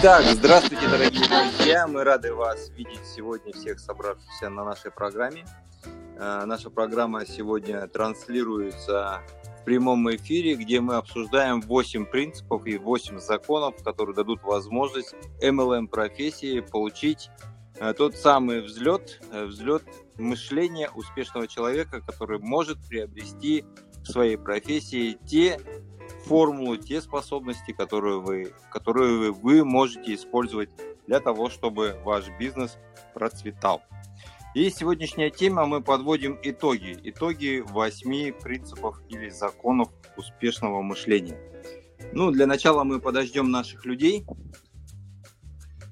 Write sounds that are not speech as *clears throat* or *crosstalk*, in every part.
Итак, здравствуйте, дорогие друзья! Мы рады вас видеть сегодня, всех собравшихся на нашей программе. Э, наша программа сегодня транслируется в прямом эфире, где мы обсуждаем 8 принципов и 8 законов, которые дадут возможность MLM-профессии получить э, тот самый взлет, э, взлет мышления успешного человека, который может приобрести в своей профессии те формулу, те способности, которые вы, которые вы можете использовать для того, чтобы ваш бизнес процветал. И сегодняшняя тема мы подводим итоги. Итоги восьми принципов или законов успешного мышления. Ну, для начала мы подождем наших людей.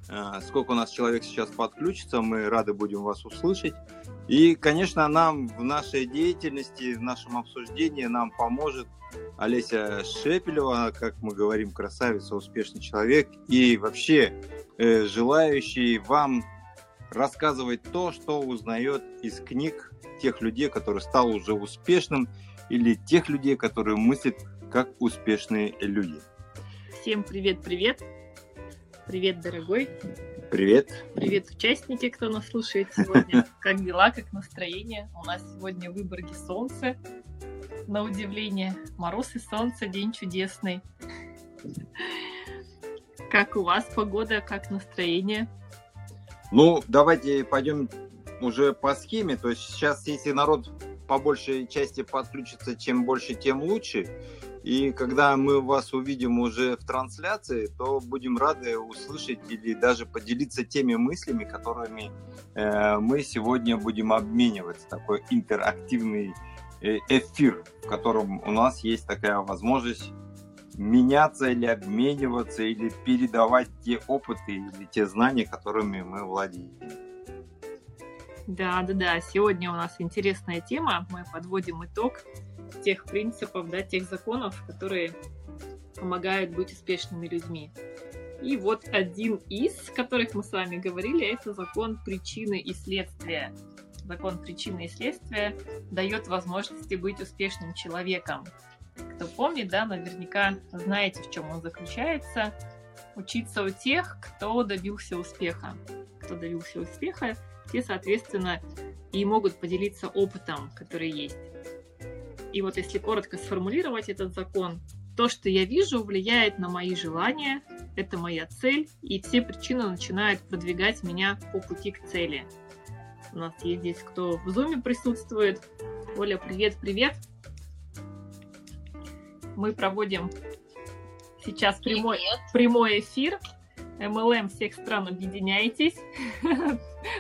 А, сколько у нас человек сейчас подключится, мы рады будем вас услышать. И, конечно, нам в нашей деятельности, в нашем обсуждении нам поможет Олеся Шепелева, как мы говорим, красавица, успешный человек и вообще э, желающий вам рассказывать то, что узнает из книг тех людей, которые стал уже успешным, или тех людей, которые мыслят как успешные люди. Всем привет-привет! Привет, дорогой! Привет! Привет, участники, кто нас слушает сегодня. *laughs* Как дела, как настроение? У нас сегодня в Выборге солнце, на удивление. Мороз и солнце, день чудесный. Как у вас погода, как настроение? Ну, давайте пойдем уже по схеме. То есть сейчас, если народ по большей части подключится, чем больше, тем лучше. И когда мы вас увидим уже в трансляции, то будем рады услышать или даже поделиться теми мыслями, которыми э, мы сегодня будем обмениваться. Такой интерактивный Э, эфир, в котором у нас есть такая возможность меняться или обмениваться, или передавать те опыты или те знания, которыми мы владеем. Да, да, да. Сегодня у нас интересная тема. Мы подводим итог тех принципов, да, тех законов, которые помогают быть успешными людьми. И вот один из, которых мы с вами говорили, это закон причины и следствия закон причины и следствия дает возможности быть успешным человеком. Кто помнит, да, наверняка знаете, в чем он заключается. Учиться у тех, кто добился успеха. Кто добился успеха, те, соответственно, и могут поделиться опытом, который есть. И вот если коротко сформулировать этот закон, то, что я вижу, влияет на мои желания, это моя цель, и все причины начинают продвигать меня по пути к цели. У нас есть здесь кто в зуме присутствует. Оля, привет-привет. Мы проводим сейчас прямой, прямой эфир. МЛМ всех стран, объединяйтесь.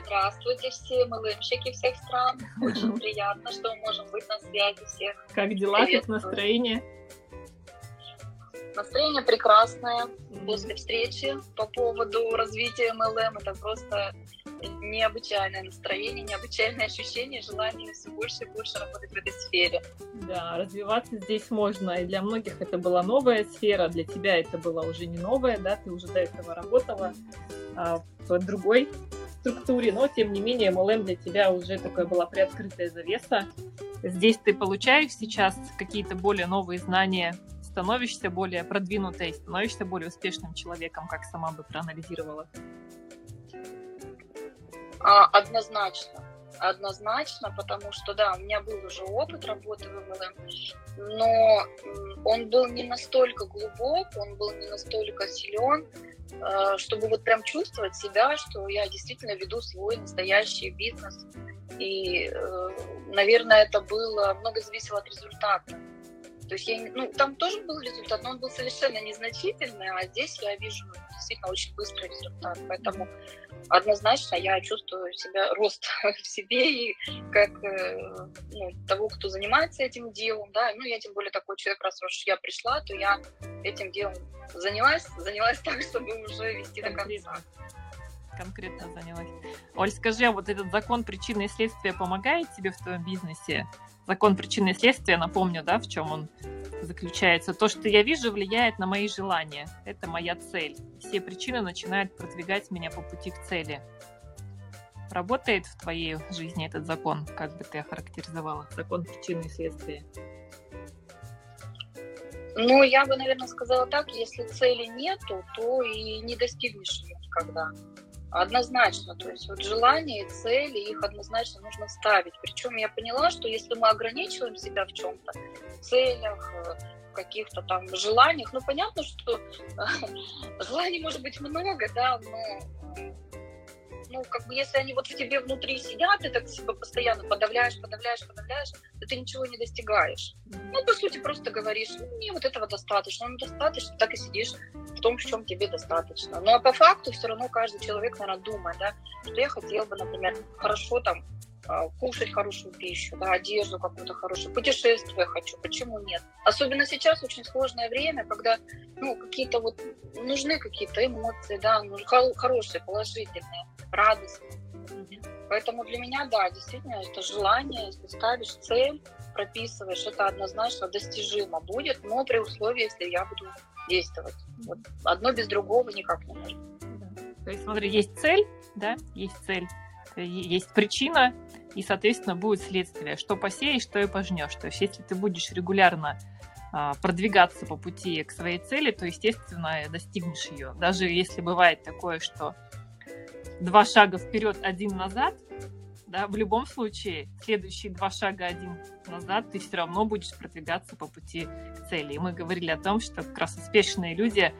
Здравствуйте все МЛМщики всех стран. Очень приятно, что мы можем быть на связи всех. Как дела, как настроение? Настроение прекрасное после встречи по поводу развития МЛМ. Это просто необычайное настроение, необычайное ощущение, желание все больше и больше работать в этой сфере. Да, развиваться здесь можно. И для многих это была новая сфера, для тебя это была уже не новая, да, ты уже до этого работала а, в другой структуре, но тем не менее MLM для тебя уже такая была приоткрытая завеса. Здесь ты получаешь сейчас какие-то более новые знания, становишься более продвинутой, становишься более успешным человеком, как сама бы проанализировала. А, однозначно. Однозначно, потому что, да, у меня был уже опыт работы в МЛМ, но он был не настолько глубок, он был не настолько силен, э, чтобы вот прям чувствовать себя, что я действительно веду свой настоящий бизнес. И, э, наверное, это было, много зависело от результата. То есть я, ну, там тоже был результат, но он был совершенно незначительный, а здесь я вижу действительно очень быстрый результат. Поэтому однозначно я чувствую себя рост *laughs* в себе и как э, ну, того, кто занимается этим делом, да, ну я тем более такой человек, раз уж я пришла, то я этим делом занялась, занялась *laughs* так, чтобы уже вести до конца конкретно занялась. Оль, скажи, а вот этот закон причины и следствия помогает тебе в твоем бизнесе? Закон причины и следствия, напомню, да, в чем он заключается. То, что я вижу, влияет на мои желания. Это моя цель. Все причины начинают продвигать меня по пути к цели. Работает в твоей жизни этот закон? Как бы ты охарактеризовала? Закон причины и следствия. Ну, я бы, наверное, сказала так, если цели нету, то и не достигнешь ее никогда. Однозначно, то есть вот желания и цели, их однозначно нужно ставить. Причем я поняла, что если мы ограничиваем себя в чем-то, в целях, э, в каких-то там желаниях, ну понятно, что желаний может быть много, да, но ну, как бы, если они вот в тебе внутри сидят, ты так себя постоянно подавляешь, подавляешь, подавляешь, то ты ничего не достигаешь. Ну, по сути, просто говоришь, ну, мне вот этого достаточно, ну, достаточно, так и сидишь том, в чем тебе достаточно. Ну, а по факту все равно каждый человек, наверное, думает, да, что я хотел бы, например, хорошо там а, кушать хорошую пищу, да, одежду какую-то хорошую, путешествия хочу, почему нет? Особенно сейчас очень сложное время, когда, ну, какие-то вот, нужны какие-то эмоции, да, ну, хорошие, положительные, радостные. Поэтому для меня, да, действительно, это желание, если ставишь цель, прописываешь, это однозначно достижимо будет, но при условии, если я буду действовать. Вот одно без другого никак не может. То есть, смотри, есть цель, да, есть цель, есть причина, и, соответственно, будет следствие. Что посеешь, что и пожнешь. То есть, если ты будешь регулярно а, продвигаться по пути к своей цели, то, естественно, достигнешь ее. Даже если бывает такое, что два шага вперед, один назад, да, в любом случае, следующие два шага один назад, ты все равно будешь продвигаться по пути к цели. И мы говорили о том, что как раз успешные люди,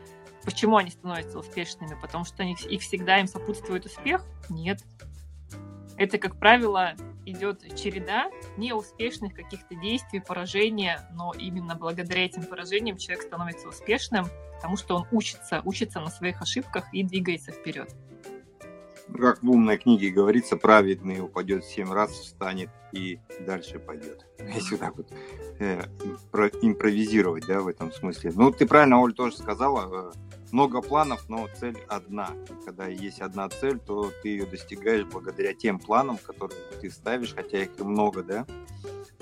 почему они становятся успешными? Потому что они, и всегда им сопутствует успех? Нет. Это, как правило, идет череда неуспешных каких-то действий, поражения, но именно благодаря этим поражениям человек становится успешным, потому что он учится, учится на своих ошибках и двигается вперед. Как в умной книге говорится, праведный упадет семь раз, встанет и дальше пойдет. *laughs* Если так вот э, импровизировать, да, в этом смысле. Ну, ты правильно, Оль, тоже сказала, э, много планов, но цель одна. Когда есть одна цель, то ты ее достигаешь благодаря тем планам, которые ты ставишь, хотя их и много, да,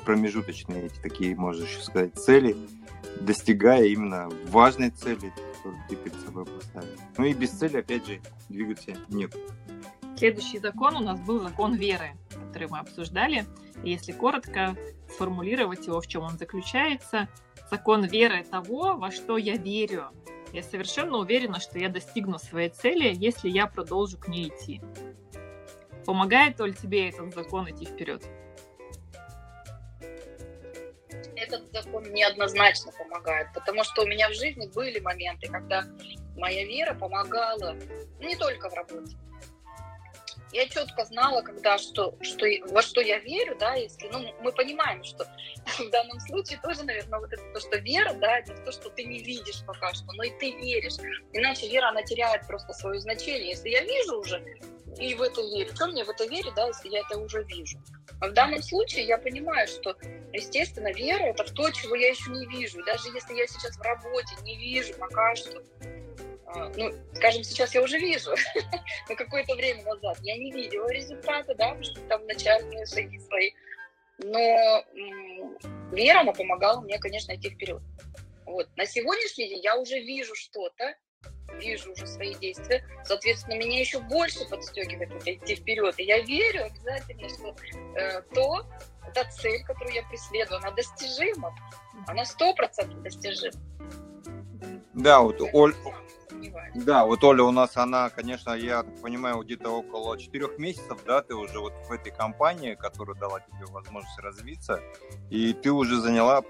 промежуточные эти такие, можешь сказать, цели, достигая именно важной цели, которую ты перед собой поставил. Ну и без цели, опять же, двигаться нет. Следующий закон у нас был закон веры, который мы обсуждали. Если коротко сформулировать его, в чем он заключается, закон веры того, во что я верю, я совершенно уверена, что я достигну своей цели, если я продолжу к ней идти. Помогает ли тебе этот закон идти вперед? Этот закон неоднозначно помогает, потому что у меня в жизни были моменты, когда моя вера помогала не только в работе, я четко знала, когда что, что, во что я верю, да, если, ну, мы понимаем, что в данном случае тоже, наверное, вот это то, что вера, да, это то, что ты не видишь пока что, но и ты веришь. Иначе вера, она теряет просто свое значение. Если я вижу уже и в это верю, что мне в это верить, да, если я это уже вижу? А в данном случае я понимаю, что, естественно, вера — это в то, чего я еще не вижу. Даже если я сейчас в работе не вижу пока что, ну, скажем, сейчас я уже вижу, *laughs* но какое-то время назад я не видела результата, да, что там начальные шаги свои. Но вера, она помогала мне, конечно, идти вперед. Вот. На сегодняшний день я уже вижу что-то, вижу уже свои действия, соответственно, меня еще больше подстегивает идти вперед. И я верю обязательно, что э, то, та цель, которую я преследую, она достижима, она сто процентов достижима. Да, вот Оль, да, вот Оля у нас, она, конечно, я понимаю, где-то около четырех месяцев, да, ты уже вот в этой компании, которая дала тебе возможность развиться, и ты уже заняла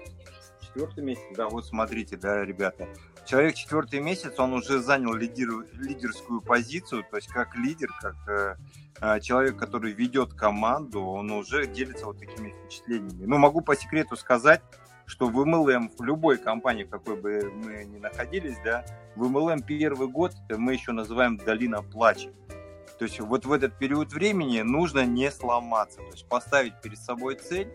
четвертый месяц, да, вот смотрите, да, ребята, человек четвертый месяц, он уже занял лидер, лидерскую позицию, то есть как лидер, как э, э человек, который ведет команду, он уже делится вот такими впечатлениями. Ну, могу по секрету сказать, что в MLM, в любой компании, в какой бы мы ни находились, да, в MLM первый год мы еще называем долина плача. То есть вот в этот период времени нужно не сломаться, то есть поставить перед собой цель,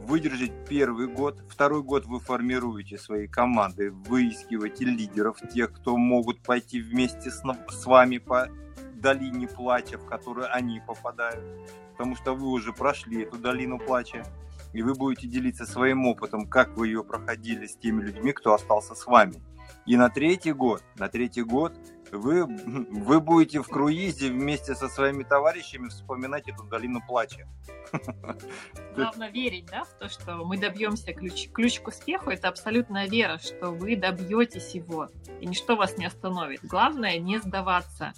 выдержать первый год, второй год вы формируете свои команды, выискиваете лидеров, тех, кто могут пойти вместе с, с вами по долине плача, в которую они попадают, потому что вы уже прошли эту долину плача и вы будете делиться своим опытом, как вы ее проходили с теми людьми, кто остался с вами. И на третий год, на третий год вы, *laughs* вы будете в круизе вместе со своими товарищами вспоминать эту долину плача. *laughs* Главное верить, да, в то, что мы добьемся ключ, ключ к успеху. Это абсолютная вера, что вы добьетесь его, и ничто вас не остановит. Главное не сдаваться.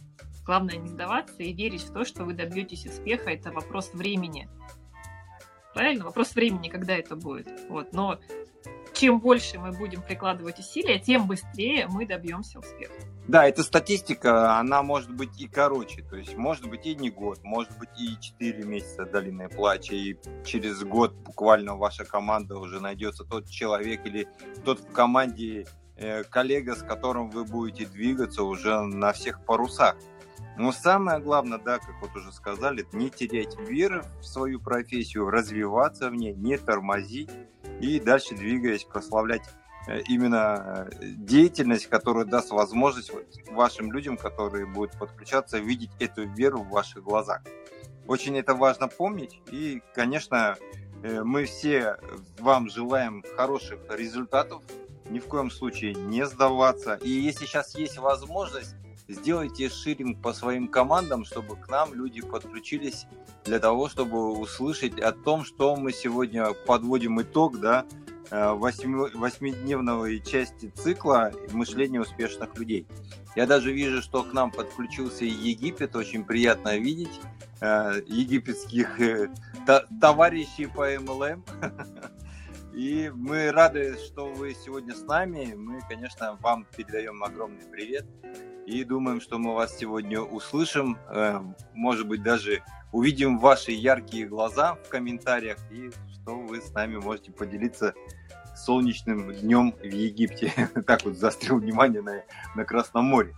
Главное не сдаваться и верить в то, что вы добьетесь успеха. Это вопрос времени. Правильно? Вопрос времени, когда это будет. Вот. Но чем больше мы будем прикладывать усилия, тем быстрее мы добьемся успеха. Да, эта статистика, она может быть и короче, то есть может быть и не год, может быть и 4 месяца долины плача, и через год буквально ваша команда уже найдется тот человек или тот в команде э, коллега, с которым вы будете двигаться уже на всех парусах. Но самое главное, да, как вот уже сказали, не терять веры в свою профессию, развиваться в ней, не тормозить и дальше двигаясь, прославлять Э, именно э, деятельность, которая даст возможность вашим людям, которые будут подключаться, видеть эту веру в ваших глазах. Очень это важно помнить. И, конечно, э, мы все вам желаем хороших результатов. Ни в коем случае не сдаваться. И если сейчас есть возможность, сделайте ширинг по своим командам, чтобы к нам люди подключились для того, чтобы услышать о том, что мы сегодня подводим итог, да, Э, восьмидневной части цикла мышления успешных людей. Я даже вижу, что к нам подключился Египет, очень приятно видеть э, египетских э, товарищей по MLM. *laughs* И мы рады, что вы сегодня с нами. Мы, конечно, вам передаем огромный привет. И думаем, что мы вас сегодня услышим. Может быть, даже увидим ваши яркие глаза в комментариях. И что вы с нами можете поделиться солнечным днем в Египте. *laughs* так вот заострил внимание на, на Красном море.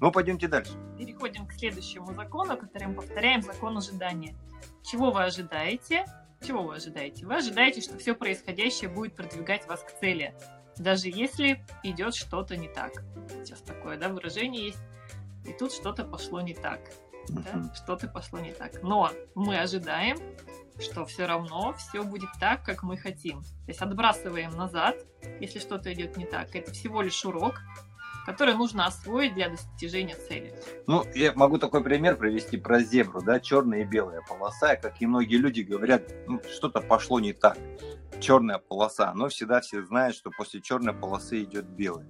Ну, пойдемте дальше. Переходим к следующему закону, который мы повторяем, закон ожидания. Чего вы ожидаете? Чего вы ожидаете? Вы ожидаете, что все происходящее будет продвигать вас к цели, даже если идет что-то не так. Сейчас такое да, выражение есть. И тут что-то пошло не так. Да? Что-то пошло не так. Но мы ожидаем, что все равно все будет так, как мы хотим. То есть отбрасываем назад, если что-то идет не так. Это всего лишь урок, который нужно освоить для достижения цели. Ну, я могу такой пример привести про зебру, да, черная и белая полоса, как и многие люди говорят, ну, что-то пошло не так. Черная полоса, но всегда все знают, что после черной полосы идет белая.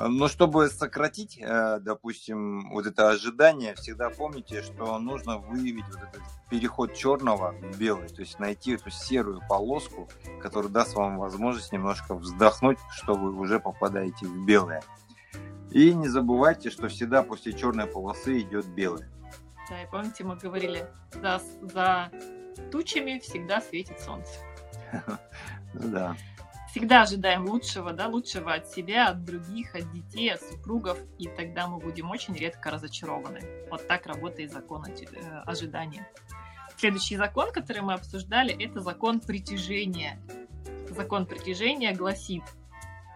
Но чтобы сократить, э, допустим, вот это ожидание, всегда помните, что нужно выявить вот этот переход черного в белый, то есть найти эту серую полоску, которая даст вам возможность немножко вздохнуть, что вы уже попадаете в белое. И не забывайте, что всегда после черной полосы идет белое. Да, и помните, мы говорили, за, за тучами всегда светит солнце. Ну да всегда ожидаем лучшего, да, лучшего от себя, от других, от детей, от супругов, и тогда мы будем очень редко разочарованы. Вот так работает закон э, ожидания. Следующий закон, который мы обсуждали, это закон притяжения. Закон притяжения гласит,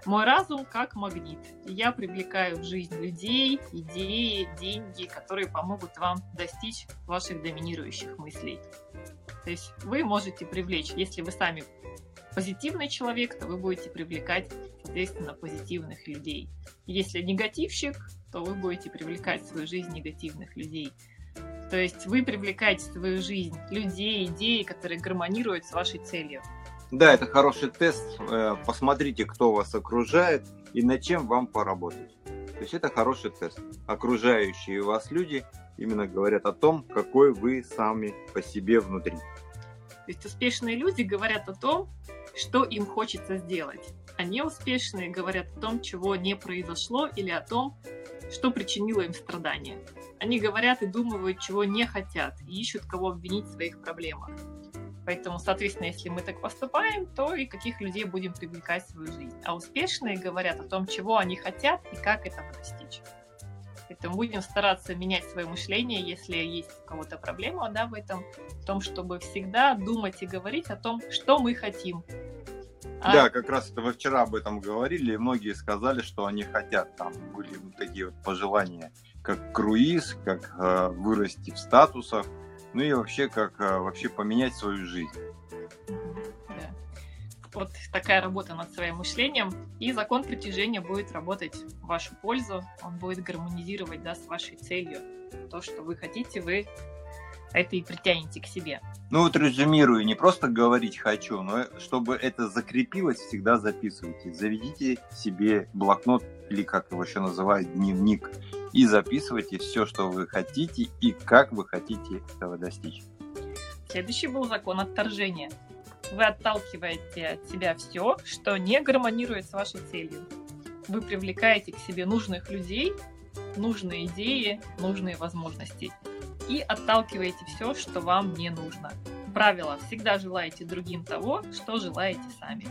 мой разум как магнит. Я привлекаю в жизнь людей, идеи, деньги, которые помогут вам достичь ваших доминирующих мыслей. То есть вы можете привлечь, если вы сами позитивный человек, то вы будете привлекать, соответственно, позитивных людей. Если негативщик, то вы будете привлекать в свою жизнь негативных людей. То есть вы привлекаете в свою жизнь людей, идеи, которые гармонируют с вашей целью. Да, это хороший тест. Э, посмотрите, кто вас окружает и над чем вам поработать. То есть это хороший тест. Окружающие вас люди именно говорят о том, какой вы сами по себе внутри. То есть успешные люди говорят о том, что им хочется сделать. А неуспешные говорят о том, чего не произошло или о том, что причинило им страдания. Они говорят и думают, чего не хотят, и ищут, кого обвинить в своих проблемах. Поэтому, соответственно, если мы так поступаем, то и каких людей будем привлекать в свою жизнь. А успешные говорят о том, чего они хотят и как этого достичь. Поэтому будем стараться менять свое мышление, если есть у кого-то проблема да, в этом, в том, чтобы всегда думать и говорить о том, что мы хотим. А... Да, как раз это вы вчера об этом говорили, и многие сказали, что они хотят, там были такие вот пожелания, как круиз, как э, вырасти в статусах, ну и вообще как э, вообще поменять свою жизнь. вот такая работа над своим мышлением, и закон притяжения будет работать в вашу пользу, он будет гармонизировать да, с вашей целью. То, что вы хотите, вы это и притянете к себе. Ну вот резюмирую, не просто говорить хочу, но чтобы это закрепилось, всегда записывайте. Заведите себе блокнот или как его еще называют, дневник, и записывайте все, что вы хотите и как вы хотите этого достичь. Следующий был закон отторжения. Вы отталкиваете от себя все, что не гармонирует с вашей целью. Вы привлекаете к себе нужных людей, нужные идеи, нужные возможности. И отталкиваете все, что вам не нужно. Правило, всегда желаете другим того, что желаете сами.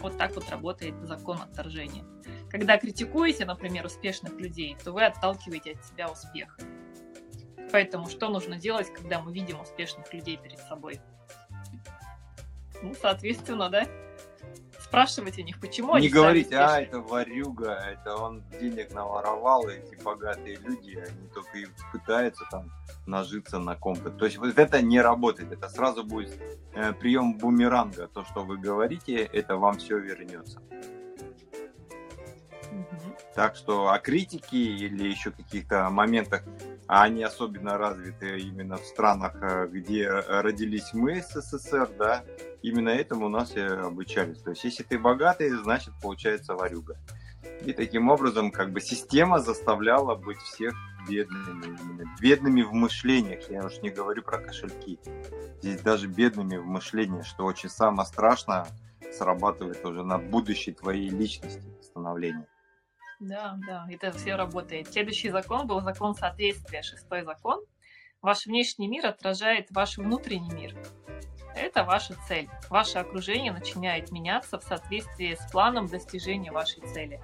Вот так вот работает закон отторжения. Когда критикуете, например, успешных людей, то вы отталкиваете от себя успех. Поэтому что нужно делать, когда мы видим успешных людей перед собой? Ну, соответственно, да, спрашивать у них, почему Не они говорить, а, это варюга, это он денег наворовал, эти богатые люди, они только и пытаются там нажиться на ком-то. То есть вот это не работает, это сразу будет э, прием бумеранга. То, что вы говорите, это вам все вернется. Так что о критике или еще каких-то моментах, а они особенно развиты именно в странах, э, где родились мы, СССР, да, именно этому у нас и обучались. То есть, если ты богатый, значит, получается варюга. И таким образом, как бы система заставляла быть всех бедными, бедными в мышлениях. Я уж не говорю про кошельки. Здесь даже бедными в мышлении, что очень самое страшное срабатывает уже на будущей твоей личности становления. Да, да, это все работает. Следующий закон был закон соответствия, шестой закон. Ваш внешний мир отражает ваш внутренний мир. Это ваша цель. Ваше окружение начинает меняться в соответствии с планом достижения вашей цели.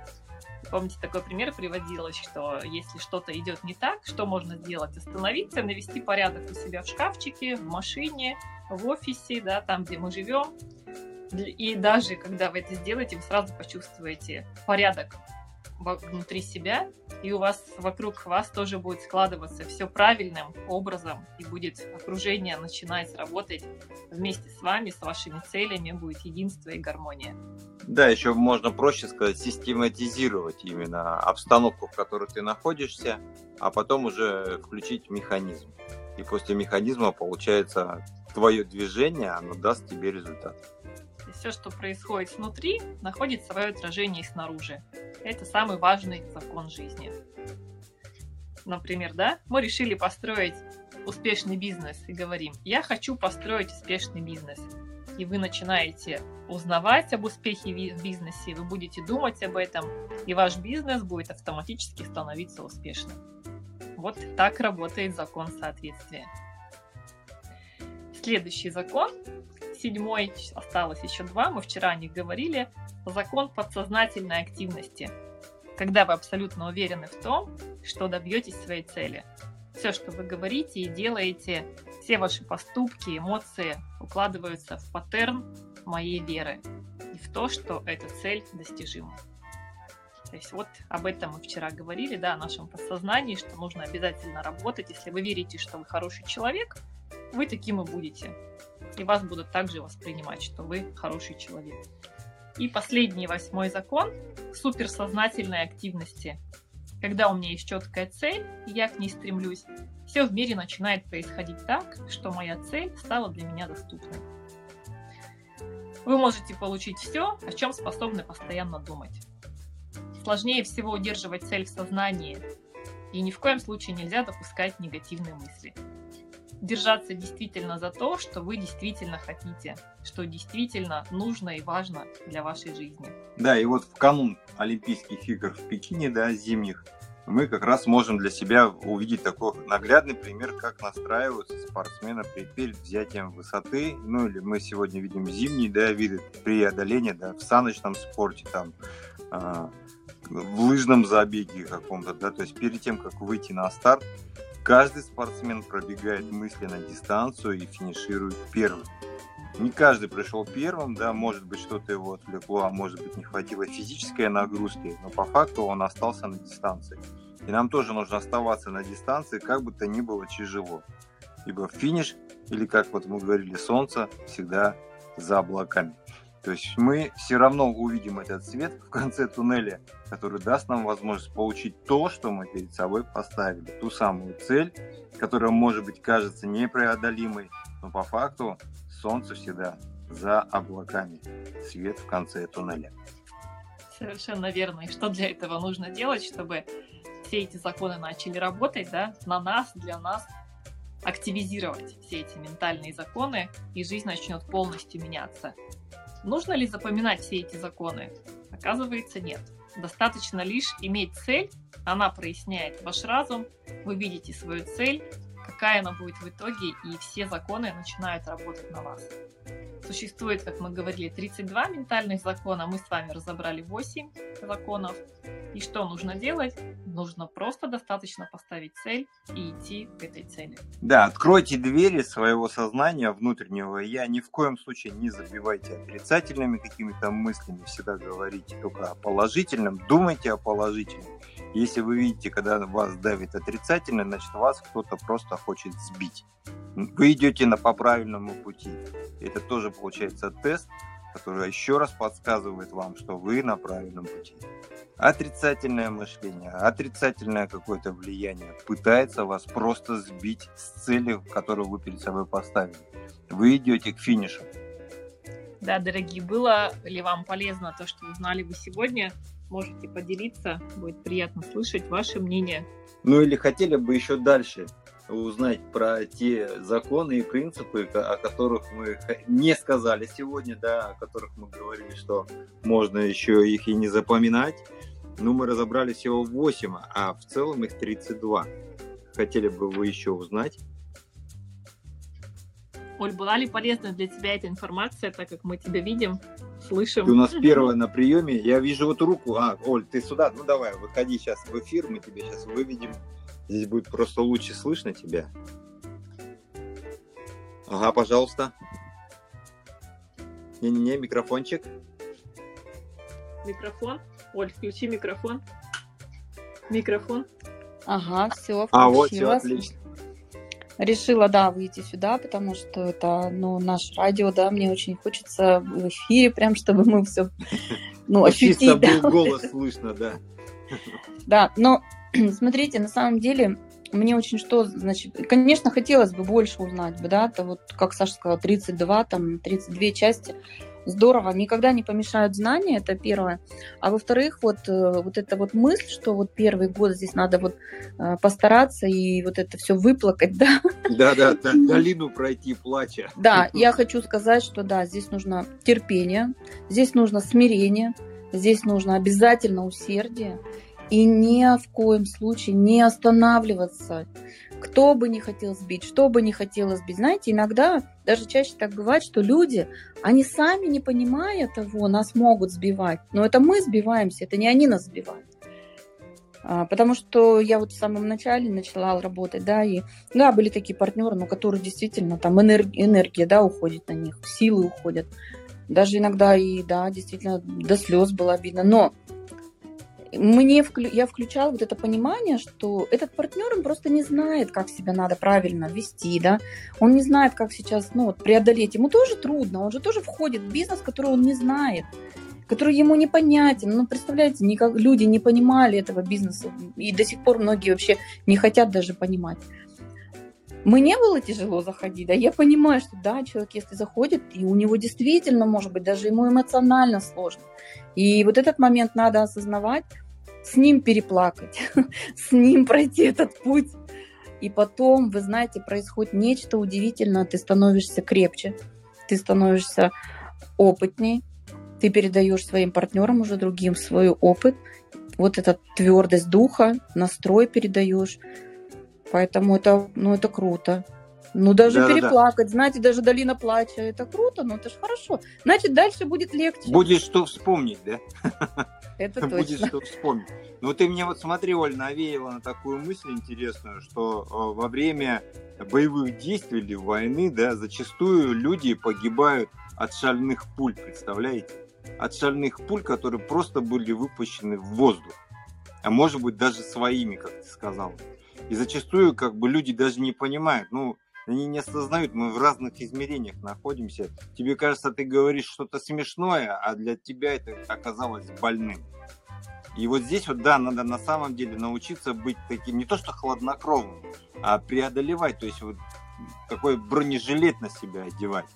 Помните, такой пример приводилось, что если что-то идет не так, что можно сделать? Остановиться, навести порядок у себя в шкафчике, в машине, в офисе, да, там, где мы живем. И даже когда вы это сделаете, вы сразу почувствуете порядок внутри себя, и у вас вокруг вас тоже будет складываться все правильным образом, и будет окружение начинать работать вместе с вами, с вашими целями, будет единство и гармония. Да, еще можно проще сказать, систематизировать именно обстановку, в которой ты находишься, а потом уже включить механизм. И после механизма получается твое движение, оно даст тебе результат все, что происходит внутри, находит свое отражение снаружи. Это самый важный закон жизни. Например, да, мы решили построить успешный бизнес и говорим, я хочу построить успешный бизнес. И вы начинаете узнавать об успехе в бизнесе, вы будете думать об этом, и ваш бизнес будет автоматически становиться успешным. Вот так работает закон соответствия. Следующий закон седьмой, осталось еще два, мы вчера о них говорили, закон подсознательной активности. Когда вы абсолютно уверены в том, что добьетесь своей цели. Все, что вы говорите и делаете, все ваши поступки, эмоции укладываются в паттерн моей веры и в то, что эта цель достижима. То есть вот об этом мы вчера говорили, да, о нашем подсознании, что нужно обязательно работать. Если вы верите, что вы хороший человек, вы таким и будете и вас будут также воспринимать, что вы хороший человек. И последний восьмой закон суперсознательной активности. Когда у меня есть четкая цель, я к ней стремлюсь, все в мире начинает происходить так, что моя цель стала для меня доступной. Вы можете получить все, о чем способны постоянно думать. Сложнее всего удерживать цель в сознании, и ни в коем случае нельзя допускать негативные мысли держаться действительно за то, что вы действительно хотите, что действительно нужно и важно для вашей жизни. Да, и вот в канун Олимпийских игр в Пекине, да, зимних, мы как раз можем для себя увидеть такой наглядный пример, как настраиваются спортсмены перед взятием высоты. Ну или мы сегодня видим зимние да, виды преодоления да, в саночном спорте, там, э, в лыжном забеге каком-то, да, то есть перед тем, как выйти на старт, Каждый спортсмен пробегает мысленно дистанцию и финиширует первым. Не каждый пришел первым, да, может быть, что-то его отвлекло, а может быть, не хватило физической нагрузки, но по факту он остался на дистанции. И нам тоже нужно оставаться на дистанции, как бы то ни было тяжело. Ибо финиш, или как вот мы говорили, солнце всегда за облаками. То есть мы все равно увидим этот свет в конце туннеля, который даст нам возможность получить то, что мы перед собой поставили, ту самую цель, которая, может быть, кажется непреодолимой, но по факту солнце всегда за облаками, свет в конце туннеля. Совершенно верно. И что для этого нужно делать, чтобы все эти законы начали работать, да, на нас, для нас, активизировать все эти ментальные законы, и жизнь начнет полностью меняться. Нужно ли запоминать все эти законы? Оказывается, нет. Достаточно лишь иметь цель, она проясняет ваш разум, вы видите свою цель, какая она будет в итоге, и все законы начинают работать на вас. Существует, как мы говорили, 32 ментальных закона, мы с вами разобрали 8 законов. И что нужно делать? Нужно просто достаточно поставить цель и идти к этой цели. Да, откройте двери своего сознания внутреннего я. Ни в коем случае не забивайте отрицательными какими-то мыслями. Всегда говорите только о положительном. Думайте о положительном. Если вы видите, когда вас давит отрицательно, значит вас кто-то просто хочет сбить. Вы идете на по правильному пути. Это тоже получается тест, который еще раз подсказывает вам, что вы на правильном пути. Отрицательное мышление, отрицательное какое-то влияние пытается вас просто сбить с цели, которую вы перед собой поставили. Вы идете к финишу. Да, дорогие, было ли вам полезно то, что узнали вы сегодня? можете поделиться. Будет приятно слышать ваше мнение. Ну или хотели бы еще дальше узнать про те законы и принципы, о которых мы не сказали сегодня, да, о которых мы говорили, что можно еще их и не запоминать. Ну, мы разобрали всего 8, а в целом их 32. Хотели бы вы еще узнать? Оль, была ли полезна для тебя эта информация, так как мы тебя видим, слышим? Ты у нас *laughs* первая на приеме. Я вижу вот руку. А, Оль, ты сюда. Ну давай, выходи сейчас в эфир, мы тебе сейчас выведем. Здесь будет просто лучше слышно тебя. Ага, пожалуйста. Не-не-не, микрофончик. Микрофон. Оль, включи микрофон. Микрофон. Ага, все, А, вот, все, отлично решила, да, выйти сюда, потому что это, ну, наш радио, да, мне очень хочется в эфире, прям, чтобы мы все, ну, ощутить. Да. голос слышно, да. Да, но *clears throat* смотрите, на самом деле, мне очень что, значит, конечно, хотелось бы больше узнать бы, да, то вот, как Саша сказала, 32, там, 32 части, здорово, никогда не помешают знания, это первое. А во-вторых, вот, э, вот эта вот мысль, что вот первый год здесь надо вот э, постараться и вот это все выплакать, *laughs* да? Да, да, да долину пройти плача. Да, *laughs* я хочу сказать, что да, здесь нужно терпение, здесь нужно смирение, здесь нужно обязательно усердие и ни в коем случае не останавливаться кто бы не хотел сбить, что бы не хотелось сбить. Знаете, иногда, даже чаще так бывает, что люди, они сами не понимая того, нас могут сбивать. Но это мы сбиваемся, это не они нас сбивают. А, потому что я вот в самом начале начала работать, да, и да, были такие партнеры, но которые действительно там энергия, энергия, да, уходит на них, силы уходят. Даже иногда и, да, действительно до слез было обидно. Но мне вклю... я включала вот это понимание, что этот партнер он просто не знает, как себя надо правильно вести, да, он не знает, как сейчас, ну, вот, преодолеть. Ему тоже трудно, он же тоже входит в бизнес, который он не знает, который ему непонятен. Ну, представляете, никак люди не понимали этого бизнеса, и до сих пор многие вообще не хотят даже понимать. Мне было тяжело заходить, да, я понимаю, что да, человек, если заходит, и у него действительно, может быть, даже ему эмоционально сложно. И вот этот момент надо осознавать, с ним переплакать, *laughs* с ним пройти этот путь. И потом, вы знаете, происходит нечто удивительное. Ты становишься крепче, ты становишься опытней, ты передаешь своим партнерам уже другим свой опыт, вот эта твердость духа, настрой передаешь. Поэтому это, ну, это круто. Ну, даже да, переплакать, да. знаете, даже долина плача, это круто, но это же хорошо. Значит, дальше будет легче. Будет что вспомнить, да? *laughs* Это точно. Будет что вспомнить. Ну, ты мне вот смотри, Оль, навеяла на такую мысль интересную, что э, во время боевых действий или войны, да, зачастую люди погибают от шальных пуль, представляете? От шальных пуль, которые просто были выпущены в воздух. А может быть, даже своими, как ты сказал. И зачастую, как бы, люди даже не понимают, ну, они не осознают, мы в разных измерениях находимся. Тебе кажется, ты говоришь что-то смешное, а для тебя это оказалось больным. И вот здесь вот, да, надо на самом деле научиться быть таким, не то что хладнокровным, а преодолевать, то есть вот такой бронежилет на себя одевать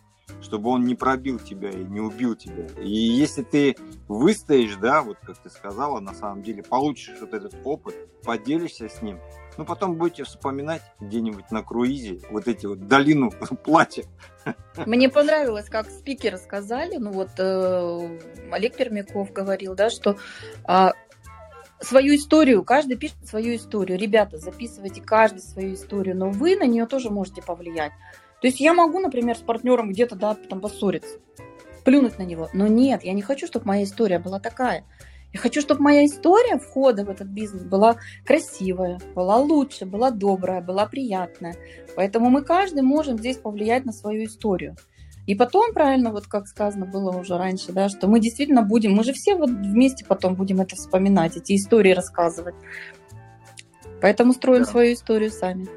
чтобы он не пробил тебя и не убил тебя. И если ты выстоишь, да, вот как ты сказала, на самом деле, получишь вот этот опыт, поделишься с ним, ну, потом будете вспоминать где-нибудь на круизе вот эти вот долину *laughs* плача. Мне понравилось, как спикеры сказали, ну вот э, Олег Пермяков говорил, да, что э, свою историю, каждый пишет свою историю. Ребята, записывайте каждый свою историю, но вы на нее тоже можете повлиять. То есть я могу, например, с партнером где-то, да, там поссориться, плюнуть на него. Но нет, я не хочу, чтобы моя история была такая. Я хочу, чтобы моя история входа в этот бизнес была красивая, была лучше, была добрая, была приятная. Поэтому мы каждый можем здесь повлиять на свою историю. И потом, правильно, вот как сказано было уже раньше, да, что мы действительно будем, мы же все вот вместе потом будем это вспоминать, эти истории рассказывать. Поэтому строим да. свою историю сами.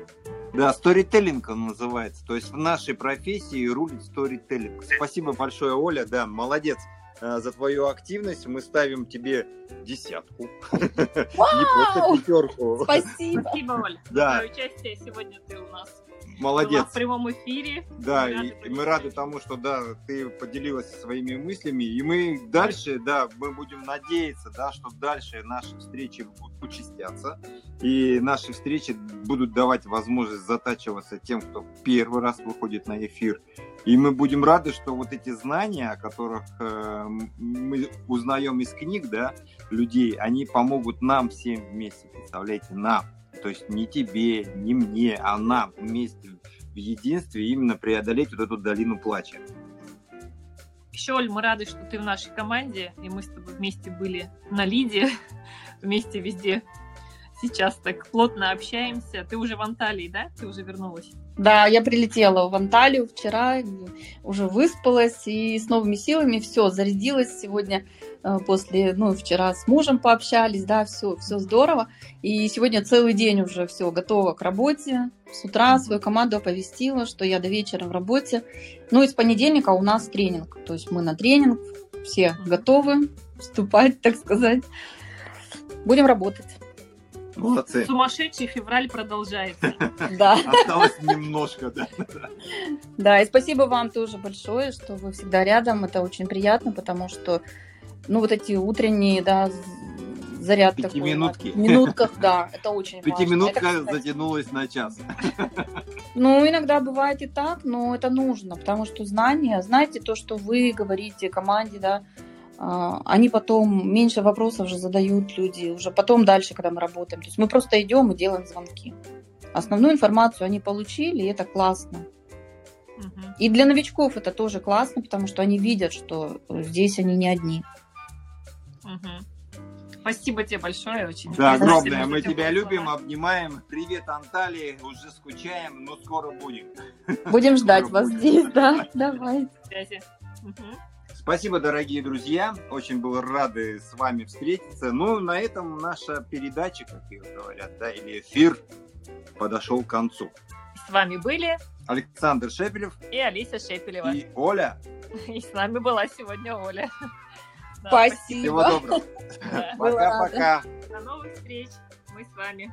Да, сторителлинг он называется. То есть в нашей профессии рулит сторителлинг. Спасибо большое, Оля. Да, молодец за твою активность. Мы ставим тебе десятку. Не *laughs* просто пятерку. Спасибо. Спасибо, Оля, за твое участие. Сегодня ты у нас Молодец. в прямом эфире. Да, мы и, мы рады тому, что да, ты поделилась своими мыслями. И мы дальше, да, мы будем надеяться, да, что дальше наши встречи будут участяться. И наши встречи будут давать возможность затачиваться тем, кто первый раз выходит на эфир. И мы будем рады, что вот эти знания, о которых э, мы узнаем из книг, да, людей, они помогут нам всем вместе, представляете, нам то есть не тебе, не мне, а нам вместе в единстве именно преодолеть вот эту долину плача. Еще, Оль, мы рады, что ты в нашей команде, и мы с тобой вместе были на Лиде, *laughs* вместе везде сейчас так плотно общаемся. Ты уже в Анталии, да? Ты уже вернулась? Да, я прилетела в Анталию вчера, уже выспалась и с новыми силами все, зарядилась сегодня после, ну, вчера с мужем пообщались, да, все, все здорово. И сегодня целый день уже все готово к работе. С утра свою команду оповестила, что я до вечера в работе. Ну и с понедельника у нас тренинг. То есть мы на тренинг, все готовы вступать, так сказать. Будем работать. Молодцы. Сумасшедший февраль продолжается. *laughs* Да. Осталось немножко, да. Да, и спасибо вам тоже большое, что вы всегда рядом. Это очень приятно, потому что, ну, вот эти утренние, да, заряд Пятиминутки. такой. В минутках, да, это очень Пятиминутка важно. Это, затянулась на час. Ну, иногда бывает и так, но это нужно, потому что знания, знаете то, что вы говорите команде, да, а, они потом меньше вопросов же задают люди, уже потом дальше, когда мы работаем. То есть мы просто идем и делаем звонки. Основную информацию они получили, и это классно. Угу. И для новичков это тоже классно, потому что они видят, что здесь они не одни. Угу. Спасибо тебе большое, очень. Да, огромное. Мы тебя любим, обнимаем. Привет, Анталии. Уже скучаем, но скоро будем. Будем ждать вас здесь, да. Давай. Связи. Спасибо, дорогие друзья. Очень был рады с вами встретиться. Ну, на этом наша передача, как ее говорят, да, или эфир подошел к концу. С вами были Александр Шепелев и Алиса Шепелева. И Оля. *laughs* И с нами была сегодня Оля. Спасибо. Всего доброго. *laughs* Пока-пока. До новых встреч. Мы с вами.